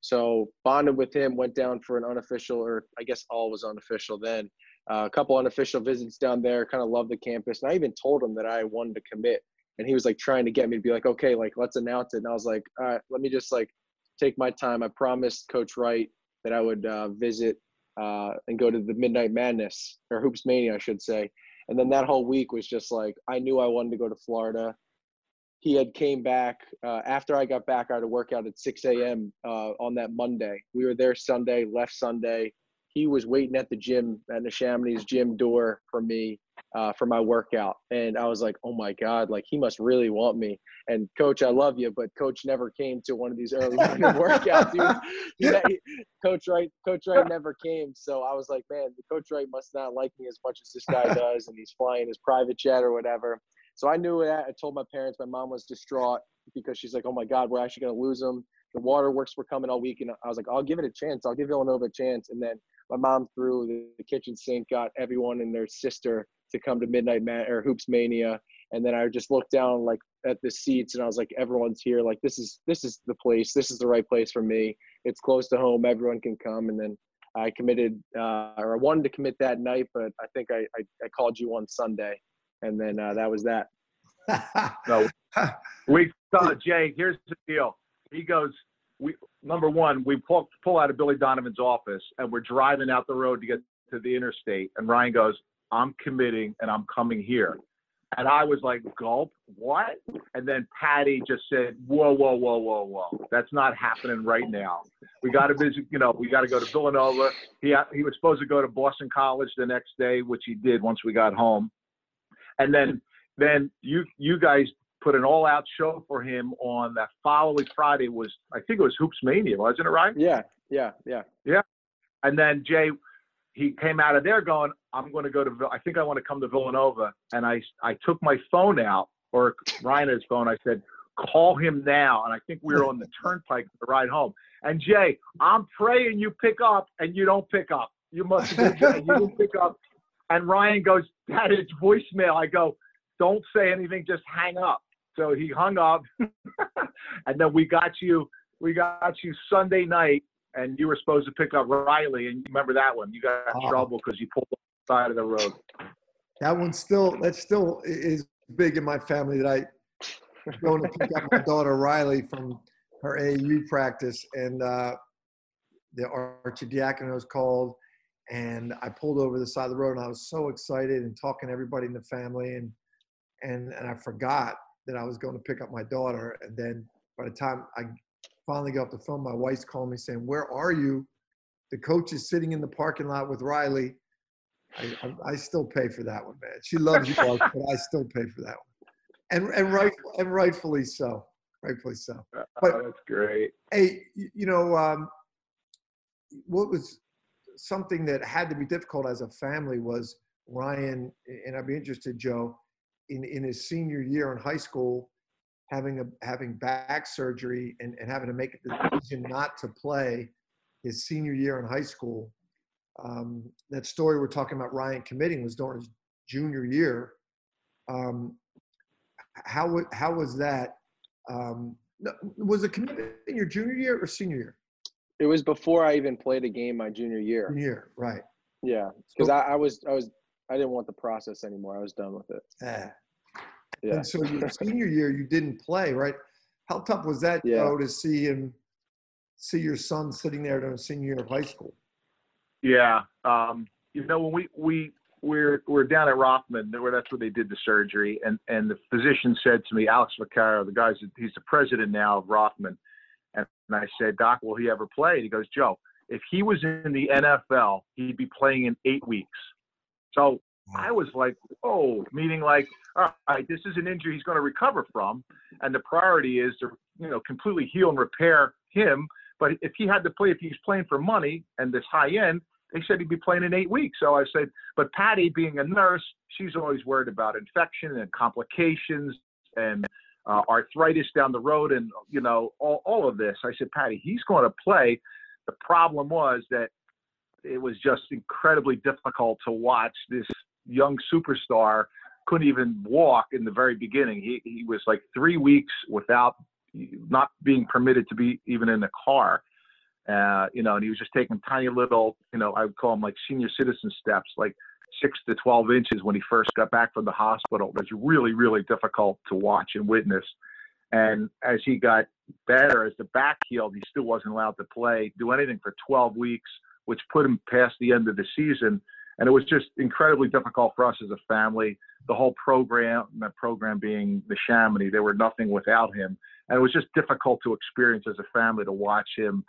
Speaker 5: So bonded with him. Went down for an unofficial, or I guess all was unofficial then. Uh, a couple unofficial visits down there. Kind of loved the campus, and I even told him that I wanted to commit and he was like trying to get me to be like, okay, like let's announce it. And I was like, all right, let me just like take my time. I promised Coach Wright that I would uh, visit uh, and go to the Midnight Madness or Hoops Mania, I should say. And then that whole week was just like I knew I wanted to go to Florida. He had came back uh, after I got back. I had to work out at 6 a.m. Uh, on that Monday. We were there Sunday, left Sunday. He was waiting at the gym at Neshaminy's gym door for me uh, for my workout. And I was like, oh my God, like he must really want me. And coach, I love you, but coach never came to one of these early morning workouts. He, he, he- coach Wright, coach Wright never came. So I was like, man, the coach Wright must not like me as much as this guy does. And he's flying his private jet or whatever. So I knew that. I told my parents, my mom was distraught because she's like, oh my God, we're actually going to lose him. The waterworks were coming all week. And I was like, I'll give it a chance. I'll give Villanova a chance. And then my mom threw the, the kitchen sink, got everyone and their sister to come to Midnight Man or Hoops Mania, and then I just looked down like at the seats, and I was like, everyone's here. Like this is this is the place. This is the right place for me. It's close to home. Everyone can come. And then I committed, uh, or I wanted to commit that night, but I think I I, I called you on Sunday, and then uh, that was that.
Speaker 7: No, we uh, Jay. Here's the deal. He goes. We number one, we pull pull out of Billy Donovan's office, and we're driving out the road to get to the interstate. And Ryan goes, "I'm committing, and I'm coming here." And I was like, "Gulp, what?" And then Patty just said, "Whoa, whoa, whoa, whoa, whoa! That's not happening right now. We got to visit. You know, we got to go to Villanova. He he was supposed to go to Boston College the next day, which he did once we got home. And then then you you guys put an all out show for him on that following Friday was I think it was Hoops Mania, wasn't it right?
Speaker 5: Yeah, yeah, yeah.
Speaker 7: Yeah. And then Jay, he came out of there going, I'm going to go to, I think I want to come to Villanova. And I, I took my phone out, or Ryan's phone. I said, call him now. And I think we were on the turnpike to ride home. And Jay, I'm praying you pick up, and you don't pick up. You must have been, you didn't pick up. And Ryan goes, that is voicemail. I go, don't say anything, just hang up. So he hung up, and then we got you. We got you Sunday night, and you were supposed to pick up Riley. And you remember that one? You got in
Speaker 3: Oh.
Speaker 7: trouble because you pulled off the side of the road.
Speaker 3: That one still that still is big in my family that I going to pick up my daughter Riley from her AAU practice and uh, the Arcidiaconos called and I pulled over the side of the road and I was so excited and talking to everybody in the family and and and I forgot that I was going to pick up my daughter and then by the time I finally got off the phone my wife's calling me saying where are you the coach is sitting in the parking lot with Riley I, I, I still pay for that one, man. She loves you, both, but I still pay for that one. and and right and rightfully so, rightfully so.
Speaker 7: Uh,
Speaker 3: But-
Speaker 7: that's great.
Speaker 3: Hey, you know, um, what was something that had to be difficult as a family was Ryan, and I'd be interested, Joe, in, in his senior year in high school, having a having back surgery and, and having to make a decision not to play his senior year in high school. Um, that story we're talking about Ryan committing was during his junior year. Um, how how was that? Um, was it commitment in your junior year or senior year?
Speaker 5: It was before I even played a game my junior year.
Speaker 3: Year, right?
Speaker 5: Yeah, because I, I was I was I didn't want the process anymore. I was done with it.
Speaker 3: Ah.
Speaker 5: Yeah.
Speaker 3: And so your senior year, you didn't play, right? How tough was that,
Speaker 5: Yeah.
Speaker 3: Joe, to see him, see your son sitting there during senior year of high school?
Speaker 7: Yeah. Um, you know, when we we we're we're down at Rothman, where that's where they did the surgery, and and the physician said to me, Alex Vaccaro, the guy's he's the president now of Rothman, and, and I said, Doc, will he ever play? He goes, Joe, if he was in the NFL, he'd be playing in eight weeks. So I was like, oh, meaning like, all right, this is an injury he's going to recover from, and the priority is to you know completely heal and repair him. But if he had to play, if he's playing for money and this high end, they said he'd be playing in eight weeks. So I said, but Patty, being a nurse, she's always worried about infection and complications and uh, arthritis down the road and you know all, all of this. I said, Patty, he's going to play. The problem was that it was just incredibly difficult to watch this young superstar couldn't even walk in the very beginning. He he was like three weeks without not being permitted to be even in the car. Uh, you know, and he was just taking tiny little, you know, I would call them like senior citizen steps, like six to 12 inches when he first got back from the hospital. It was really, really difficult to watch and witness. And as he got better, as the back healed, he still wasn't allowed to play, do anything for 12 weeks, which put him past the end of the season. And it was just incredibly difficult for us as a family. The whole program, that program being the Chamonix, they were nothing without him. And it was just difficult to experience as a family to watch him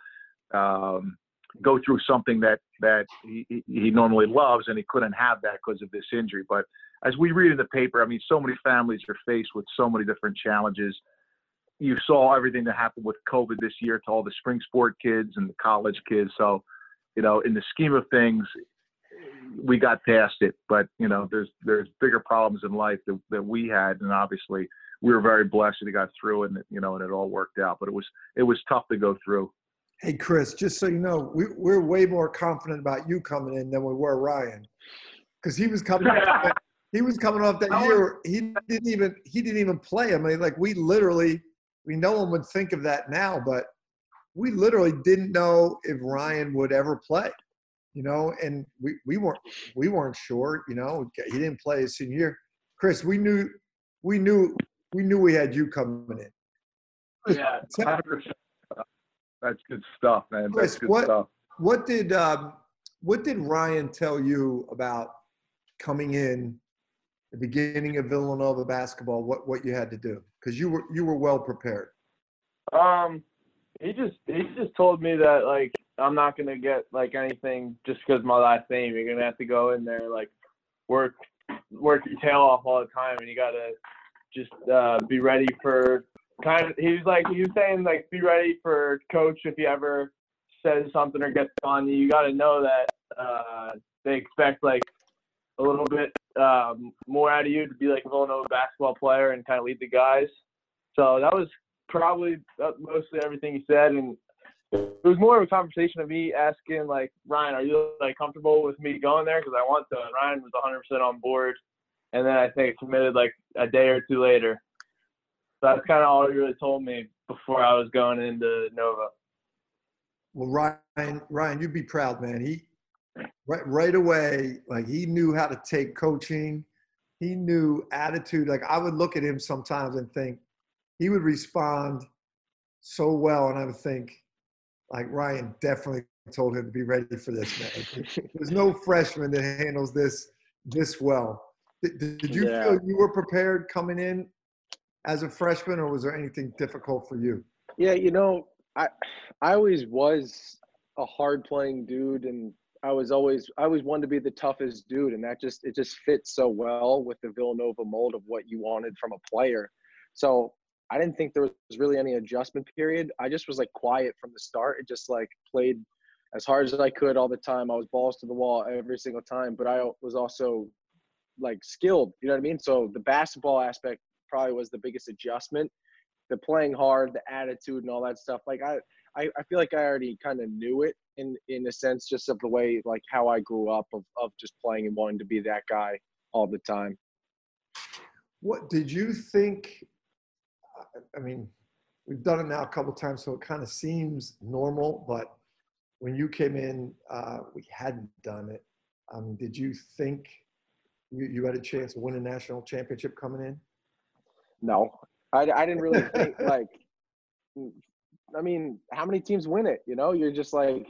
Speaker 7: um, go through something that that he, he- normally loves, and he couldn't have that because of this injury. But as we read in the paper, I mean, so many families are faced with so many different challenges. You saw everything that happened with COVID this year to all the spring sport kids and the college kids. So, you know, in the scheme of things, we got past it. But you know, there's there's bigger problems in life that, that we had, and obviously we were very blessed that he got through, and you know, and it all worked out. But it was it was tough to go through.
Speaker 3: Hey, Chris, just so you know, we, we're way more confident about you coming in than we were Ryan, because he was coming. he was coming off that year. He didn't even he didn't even play. I mean, like we literally, we no one would think of that now, but we literally didn't know if Ryan would ever play. You know, and we, we weren't we weren't sure. You know, he didn't play his senior year. Chris, we knew we knew we knew we had you coming in.
Speaker 7: Yeah, 100%. That's good stuff, man.
Speaker 3: Chris,
Speaker 7: That's good
Speaker 3: what-
Speaker 7: stuff.
Speaker 3: What did um, what did Ryan tell you about coming in the beginning of Villanova basketball? What what you had to do because you were you were well prepared.
Speaker 8: Um, he just he just told me that like I'm not gonna get like anything just because my last name. You're gonna have to go in there like work work your tail off all the time, and you gotta just uh, be ready for kind of. He was like he was saying like be ready for coach if he ever says something or gets on you. You gotta know that uh, they expect like a little bit um, more out of you to be like a Villanova basketball player and kind of lead the guys. So that was probably uh, mostly everything he said, and it was more of a conversation of me asking like Ryan, are you like comfortable with me going there because I want to. And Ryan was 100% on board, and then I think it committed like a day or two later. That's kind of all he really told me before I was going into Nova.
Speaker 3: Well, Ryan Ryan, you'd be proud, man. He right right away, like he knew how to take coaching. He knew attitude. Like I would look at him sometimes and think he would respond so well, and I would think, like Ryan definitely told him to be ready for this. Man. There's no freshman that handles this this well. Did, did you
Speaker 5: Yeah.
Speaker 3: feel you were prepared coming in as a freshman, or was there anything difficult for you?
Speaker 5: Yeah, you know, I I always was a hard playing dude, and I was always I always wanted to be the toughest dude, and that just it just fits so well with the Villanova mold of what you wanted from a player. So I didn't think there was really any adjustment period. I just was like quiet from the start. It just like played as hard as I could all the time. I was balls to the wall every single time, but I was also like skilled. You know what I mean? So the basketball aspect probably was the biggest adjustment. The playing hard, the attitude, and all that stuff. Like I, I, I feel like I already kind of knew it in in a sense, just of the way like how I grew up of of just playing and wanting to be that guy all the time.
Speaker 3: What did you think? I mean, we've done it now a couple times, so it kind of seems normal. But when you came in, uh, we hadn't done it. Um, did you think you, you had a chance to win a national championship coming in?
Speaker 5: No, I, I didn't really think like. Mm, I mean, how many teams win it? You know, you're just like,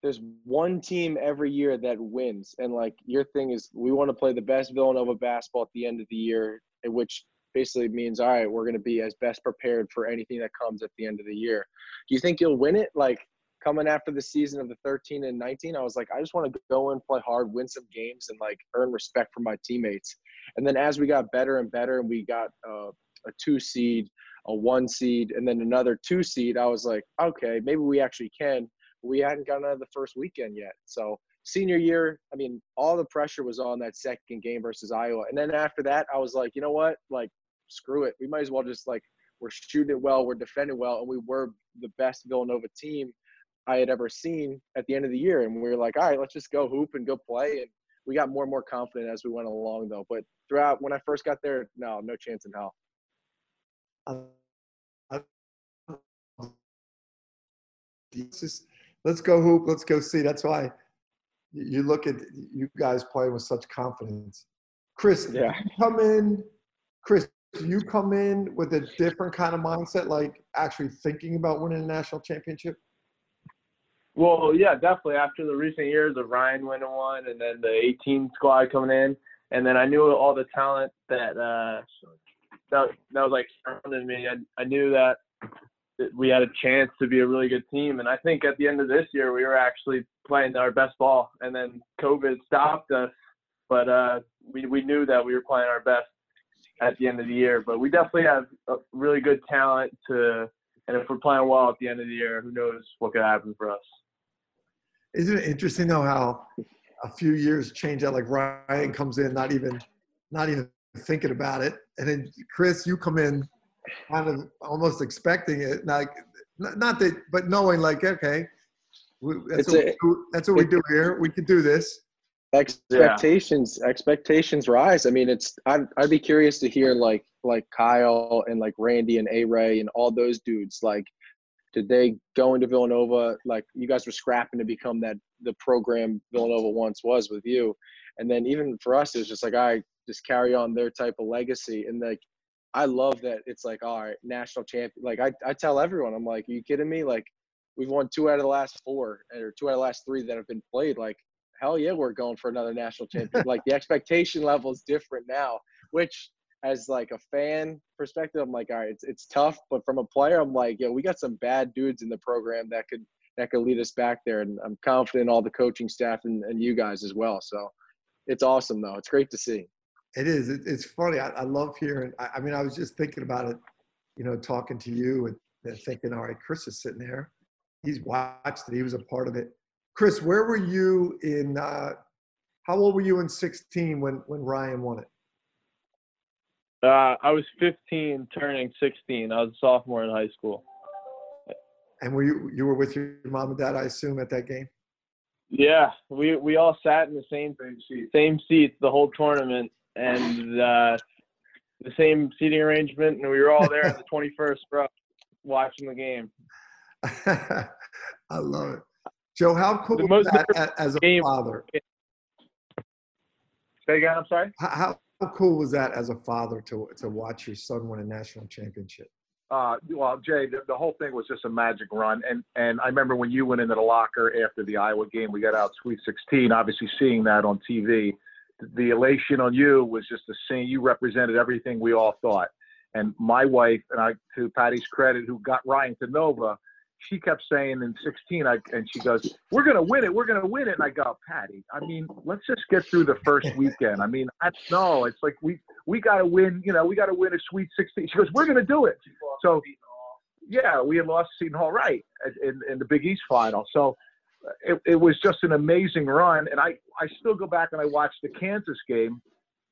Speaker 5: there's one team every year that wins, and like your thing is, we want to play the best Villanova basketball at the end of the year, which basically means, all right, we're going to be as best prepared for anything that comes at the end of the year. Do you think you'll win it? Like coming after the season of the 13 and 19, I was like, I just want to go and play hard, win some games, and like earn respect from my teammates. And then as we got better and better, and we got uh, a two seed, a one seed, and then another two seed, I was like, okay, maybe we actually can. We hadn't gotten out of the first weekend yet. So senior year, I mean, all the pressure was on that second game versus Iowa. And then after that, I was like, you know what? Like, screw it. We might as well just like we're shooting it well, we're defending well, and we were the best Villanova team I had ever seen at the end of the year. And we were like, all right, let's just go hoop and go play. And we got more and more confident as we went along, though. But throughout, when I first got there, no, no chance in hell.
Speaker 3: just let's go hoop, let's go see. That's why you look at you guys playing with such confidence. Chris,
Speaker 5: Yeah.
Speaker 3: come in, Chris, you come in with a different kind of mindset, like actually thinking about winning a national championship.
Speaker 8: Well, yeah, definitely. After the recent years of Ryan winning one, and then the 18 squad coming in, and then I knew all the talent that uh, that, that was like surrounding me. I, I knew that we had a chance to be a really good team, and I think at the end of this year we were actually playing our best ball, and then COVID stopped us, but uh, we we knew that we were playing our best at the end of the year. But we definitely have really good talent to, and if we're playing well at the end of the year, who knows what could happen for us.
Speaker 3: Isn't it interesting though how a few years change that? Like Ryan comes in, not even, not even thinking about it, and then Chris, you come in, kind of almost expecting it, like not not that, but knowing like okay, we, that's what,
Speaker 5: a-
Speaker 3: we do, that's what we do here. We can do this.
Speaker 5: expectations expectations rise i mean it's I'd, I'd be curious to hear like like kyle and like randy and a ray and all those dudes like did they go into villanova? Like you guys were scrapping to become that the program villanova once was with you. And then even for us it's just like i just carry on their type of legacy. And like i love that it's like all right national champion like i, I tell everyone i'm like are you kidding me? Like we've won two out of the last four or two out of the last three that have been played. Like hell yeah, we're going for another national championship. like the expectation level is different now, which as like a fan perspective, I'm like, all right, it's it's tough, but from a player, I'm like, yeah, we got some bad dudes in the program that could that could lead us back there, and I'm confident in all the coaching staff and, and you guys as well. So it's awesome though. It's great to see.
Speaker 3: It is. It's funny. I, I love hearing. I, I mean, I was just thinking about it, you know, talking to you and, and thinking, all right, Chris is sitting there. He's watched it. He was a part of it. Chris, where were you in? Uh, how old were you in 16 when when Ryan won it?
Speaker 8: Uh, I was 15, turning 16. I was a sophomore in high school.
Speaker 3: And were you you were with your mom and dad, I assume, at that game?
Speaker 8: Yeah, we we all sat in the same same seats the whole tournament, and uh, the same seating arrangement, and we were all there in the 21st row watching the game.
Speaker 3: I love it, Joe. How cool
Speaker 8: The
Speaker 3: was that as a
Speaker 8: game-
Speaker 3: father?
Speaker 8: Say again. I'm sorry.
Speaker 3: How, how cool was that as a father to to watch your son win a national championship?
Speaker 7: Uh, well, Jay, the, the whole thing was just a magic run, and and I remember when you went into the locker after the Iowa game, we got out Sweet 16. Obviously, seeing that on TV, the, the elation on you was just the same. You represented everything we all thought. And my wife and I, to Patty's credit, who got Ryan to Nova, she kept saying in 16, I, and she goes, "We're gonna win it. We're gonna win it." And I go, "Patty, I mean, let's just get through the first weekend. I mean, I no, it's like we we got to win. You know, we got to win a Sweet 16." She goes, "We're gonna do it." So, yeah, we had lost Seton Hall right in, in the Big East final. So. Uh, it, it was just an amazing run, and I, I still go back and I watch the Kansas game.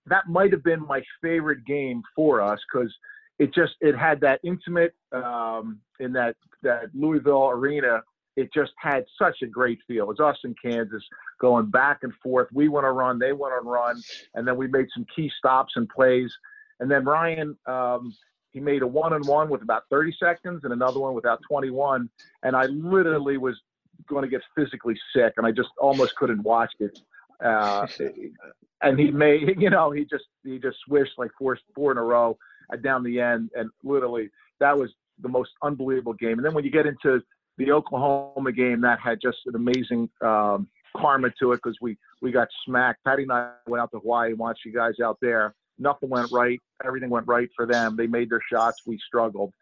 Speaker 7: That might have been my favorite game for us because it just it had that intimate um, in that that Louisville arena. It just had such a great feel. It was us in Kansas going back and forth. We went on a run, they went on a run, and then we made some key stops and plays. And then Ryan, um, he made a one and one with about 30 seconds and another one without 21. And I literally was going to get physically sick, and I just almost couldn't watch it. Uh, and he made, you know, he just he just swished like four four in a row down the end, and literally that was the most unbelievable game. And then when you get into the Oklahoma game, that had just an amazing um, karma to it because we we got smacked. Patty and I went out to Hawaii and watched you guys out there. Nothing went right. Everything went right for them. They made their shots. We struggled,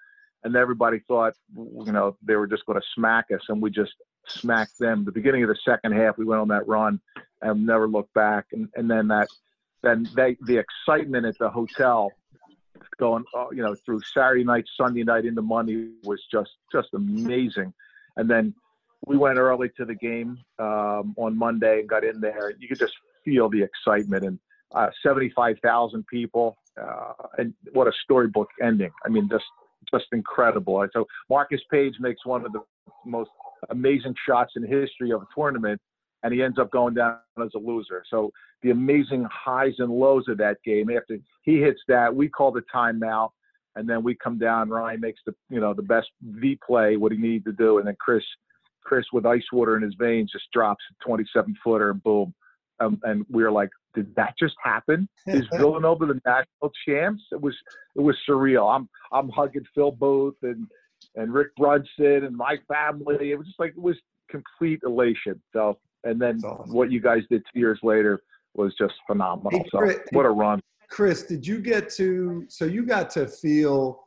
Speaker 7: and everybody thought you know they were just going to smack us, and we just smacked them. The beginning of the second half, we went on that run and never looked back. And and then that then they the excitement at the hotel going, uh, you know, through Saturday night, Sunday night into Monday was just just amazing. And then we went early to the game um, on Monday and got in there. You could just feel the excitement and uh, 75,000 people, uh, and what a storybook ending. I mean, just just incredible. So Marcus Paige makes one of the most amazing shots in history of a tournament, and he ends up going down as a loser. So the amazing highs and lows of that game. After he hits that, we call the timeout, and then we come down. Ryan makes the you know the best V play, what he needed to do, and then Chris, Chris with ice water in his veins just drops a 27 footer, and boom. Um, and we're like, did that just happen? Is Villanova the national champs? It was it was surreal. I'm I'm hugging Phil Booth and and Rick Brunson and my family. It was just like it was complete elation. So and then awesome. what you guys did two years later was just phenomenal. Hey, Chris, so what a run.
Speaker 3: Chris, did you get to so you got to feel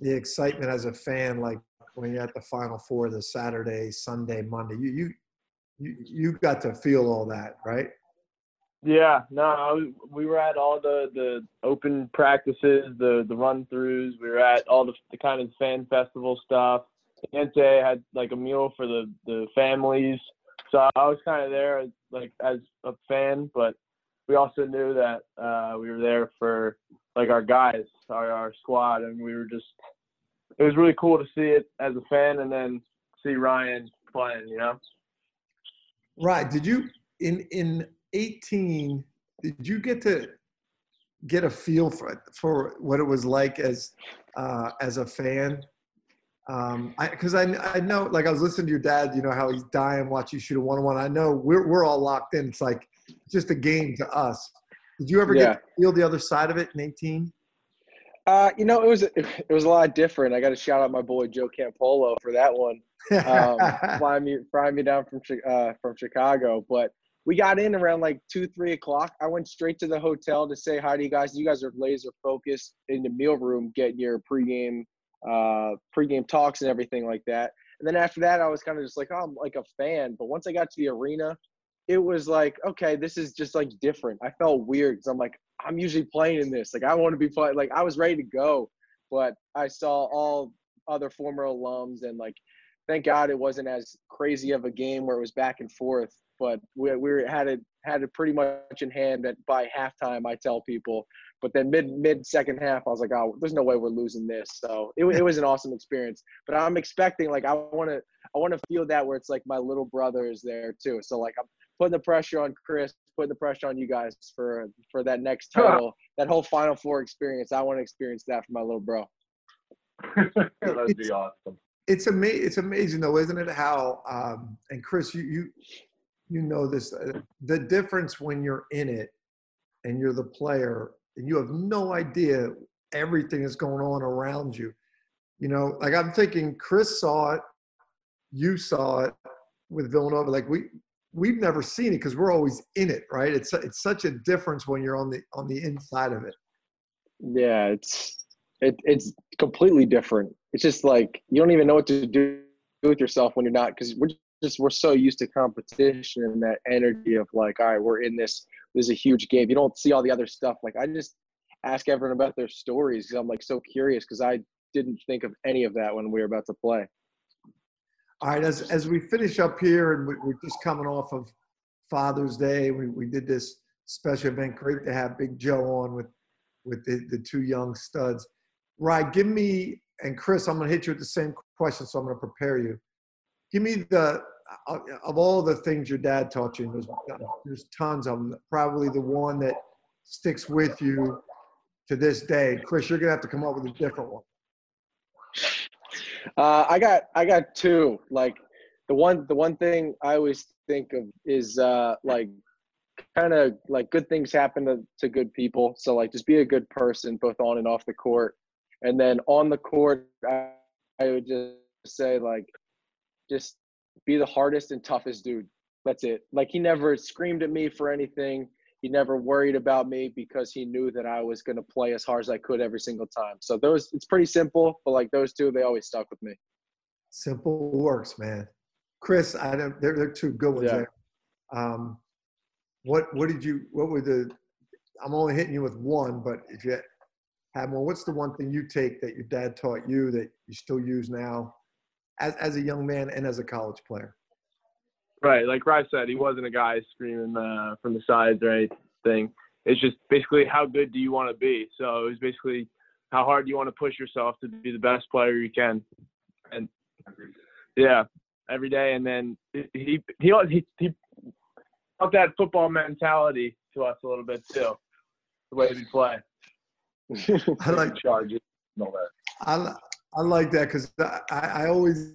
Speaker 3: the excitement as a fan like when you're at the final four the Saturday, Sunday, Monday. You you you, you got to feel all that, right?
Speaker 8: Yeah, no, we were at all the the open practices, the the run throughs. We were at all the, the kind of fan festival stuff. NCAA had like a meal for the the families, so I was kind of there like as a fan, but we also knew that uh, we were there for like our guys, our our squad, and we were just. It was really cool to see it as a fan, and then see Ryan playing. You know.
Speaker 3: Right. Did you in in 18? Did you get to get a feel for for what it was like as uh, as a fan? Um, because I, I, I know, like I was listening to your dad, you know how he's dying watch you shoot a one on one. I know we're we're all locked in. It's like just a game to us. Did you ever yeah. get to feel the other side of it in 18?
Speaker 5: Uh, you know, it was it was a lot different. I got to shout out my boy Joe Campolo for that one, um, flying me flying me down from uh, from Chicago. But we got in around like two three o'clock. I went straight to the hotel to say hi to you guys. You guys are laser focused in the meal room, getting your pregame uh, pregame talks and everything like that. And then after that, I was kind of just like, oh, I'm like a fan. But once I got to the arena, it was like, okay, this is just like different. I felt weird because I'm like, I'm usually playing in this. Like, I want to be playing. Like, I was ready to go, but I saw all other former alums and like, thank God it wasn't as crazy of a game where it was back and forth. But we we had it had it pretty much in hand that by halftime, I tell people. But then mid mid second half, I was like, oh, there's no way we're losing this. So it, it was an awesome experience. But I'm expecting like I want to I want to feel that where it's like my little brother is there too. So like I'm putting the pressure on Chris, putting the pressure on you guys for for that next title, that whole Final Four experience. I want to experience that for my little bro.
Speaker 8: That'd be awesome.
Speaker 3: It's amazing. It's amazing though, isn't it? How um, and Chris, you you you know this. Uh, the difference when you're in it and you're the player and you have no idea everything that's going on around you. You know, like I'm thinking, Chris saw it, you saw it with Villanova. Like we we've never seen it because we're always in it, right? It's it's such a difference when you're on the on the inside of it.
Speaker 5: Yeah, it's it, it's completely different. It's just like you don't even know what to do with yourself when you're not because we're just we're so used to competition and that energy of like, all right, we're in this. This is a huge game. You don't see all the other stuff. Like I just ask everyone about their stories because I'm like so curious because I didn't think of any of that when we were about to play.
Speaker 3: All right, as as we finish up here, and we, we're just coming off of Father's Day, we, we did this special event. Great to have Big Joe on with with the, the two young studs. Right, give me and Chris, I'm going to hit you with the same question, so I'm going to prepare you. Give me the of all the things your dad taught you. There's there's tons of them. Probably the one that sticks with you to this day. Chris, you're to have to come up with a different one.
Speaker 5: Uh, I got I got two. Like the one the one thing I always think of is uh, like kind of like good things happen to, to good people. So like just be a good person both on and off the court. And then on the court, I, I would just say like just be the hardest and toughest dude. That's it. Like he never screamed at me for anything. He never worried about me because he knew that I was going to play as hard as I could every single time. So those, it's pretty simple, but like those two, they always stuck with me.
Speaker 3: Simple works, man. Chris, I don't. They're, they're two good ones.
Speaker 5: Yeah.
Speaker 3: There. Um, what what did you? What were the? I'm only hitting you with one, but if you have one, what's the one thing you take that your dad taught you that you still use now, as as a young man and as a college player?
Speaker 8: Right, like Rye said, he wasn't a guy screaming uh, from the sides or anything. It's just basically how good do you want to be. So it was basically how hard do you want to push yourself to be the best player you can, and yeah, every day. And then he he he he brought that football mentality to us a little bit too, the way we play.
Speaker 3: I like
Speaker 7: charges and all that.
Speaker 3: I, I like that because I, I always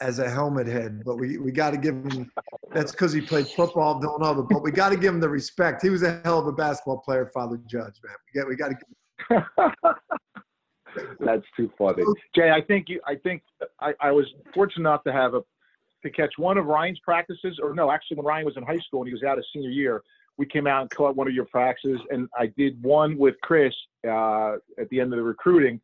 Speaker 3: as a helmet head, but we, we got to give him. That's because he played football, don't know, but we got to give him the respect. He was a hell of a basketball player, Father Judge, man. We got we got to give
Speaker 7: That's too funny, Jay. I think you. I think I, I was fortunate enough to have a to catch one of Ryan's practices, or no, actually, when Ryan was in high school and he was out his senior year, we came out and caught one of your practices, and I did one with Chris uh, at the end of the recruiting,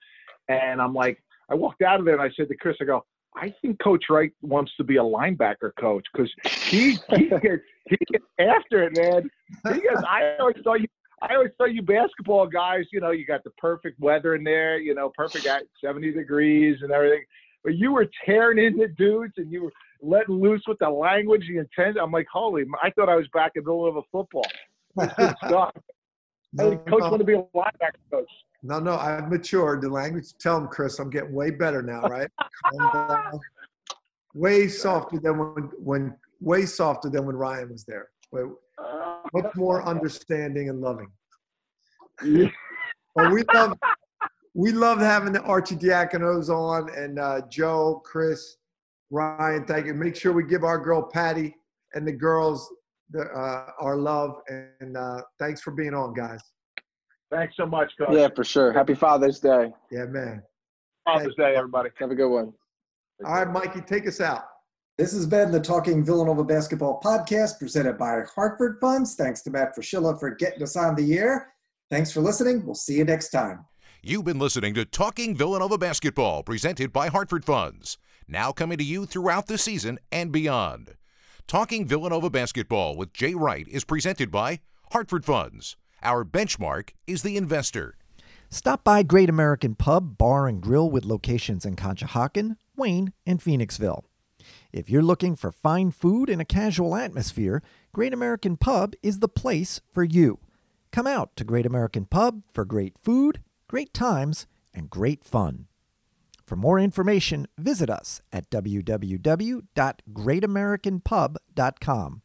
Speaker 7: and I'm like, I walked out of there and I said to Chris, I go, I think Coach Wright wants to be a linebacker coach because he he gets he gets after it, man. He gets, I always saw you. I always saw you basketball guys. You know, you got the perfect weather in there. You know, perfect at 70 degrees and everything. But you were tearing into dudes and you were letting loose with the language, the intent. I'm like, holy! I thought I was back in the middle of a football. That's good stuff. I
Speaker 3: no,
Speaker 7: think coach
Speaker 3: no,
Speaker 7: want to be a linebacker coach.
Speaker 3: no, no, I've matured. The language. Tell him, Chris, I'm getting way better now, right? Calm down. Way softer than when when way softer than when Ryan was there. Way, much more understanding and loving. But we love we loved having the Arcidiaconos on and uh, Joe, Chris, Ryan. Thank you. Make sure we give our girl Patty and the girls the, uh, our love and uh, thanks for being on, guys.
Speaker 7: Thanks so much, coach.
Speaker 5: Yeah, for sure. Happy Father's Day.
Speaker 3: Yeah, man.
Speaker 7: Father's Day, everybody.
Speaker 5: Have a good one.
Speaker 3: All right, Mikey, take us out.
Speaker 2: This has been the Talking Villanova Basketball Podcast presented by Hartford Funds. Thanks to Matt Fraschilla for getting us on the air. Thanks for listening. We'll see you next time.
Speaker 1: You've been listening to Talking Villanova Basketball, presented by Hartford Funds. Now coming to you throughout the season and beyond. Talking Villanova Basketball with Jay Wright is presented by Hartford Funds. Our benchmark is the investor.
Speaker 9: Stop by Great American Pub, Bar, and Grill with locations in Conshohocken, Wayne, and Phoenixville. If you're looking for fine food and a casual atmosphere, Great American Pub is the place for you. Come out to Great American Pub for great food, great times, and great fun. For more information, visit us at www.greatamericanpub.com.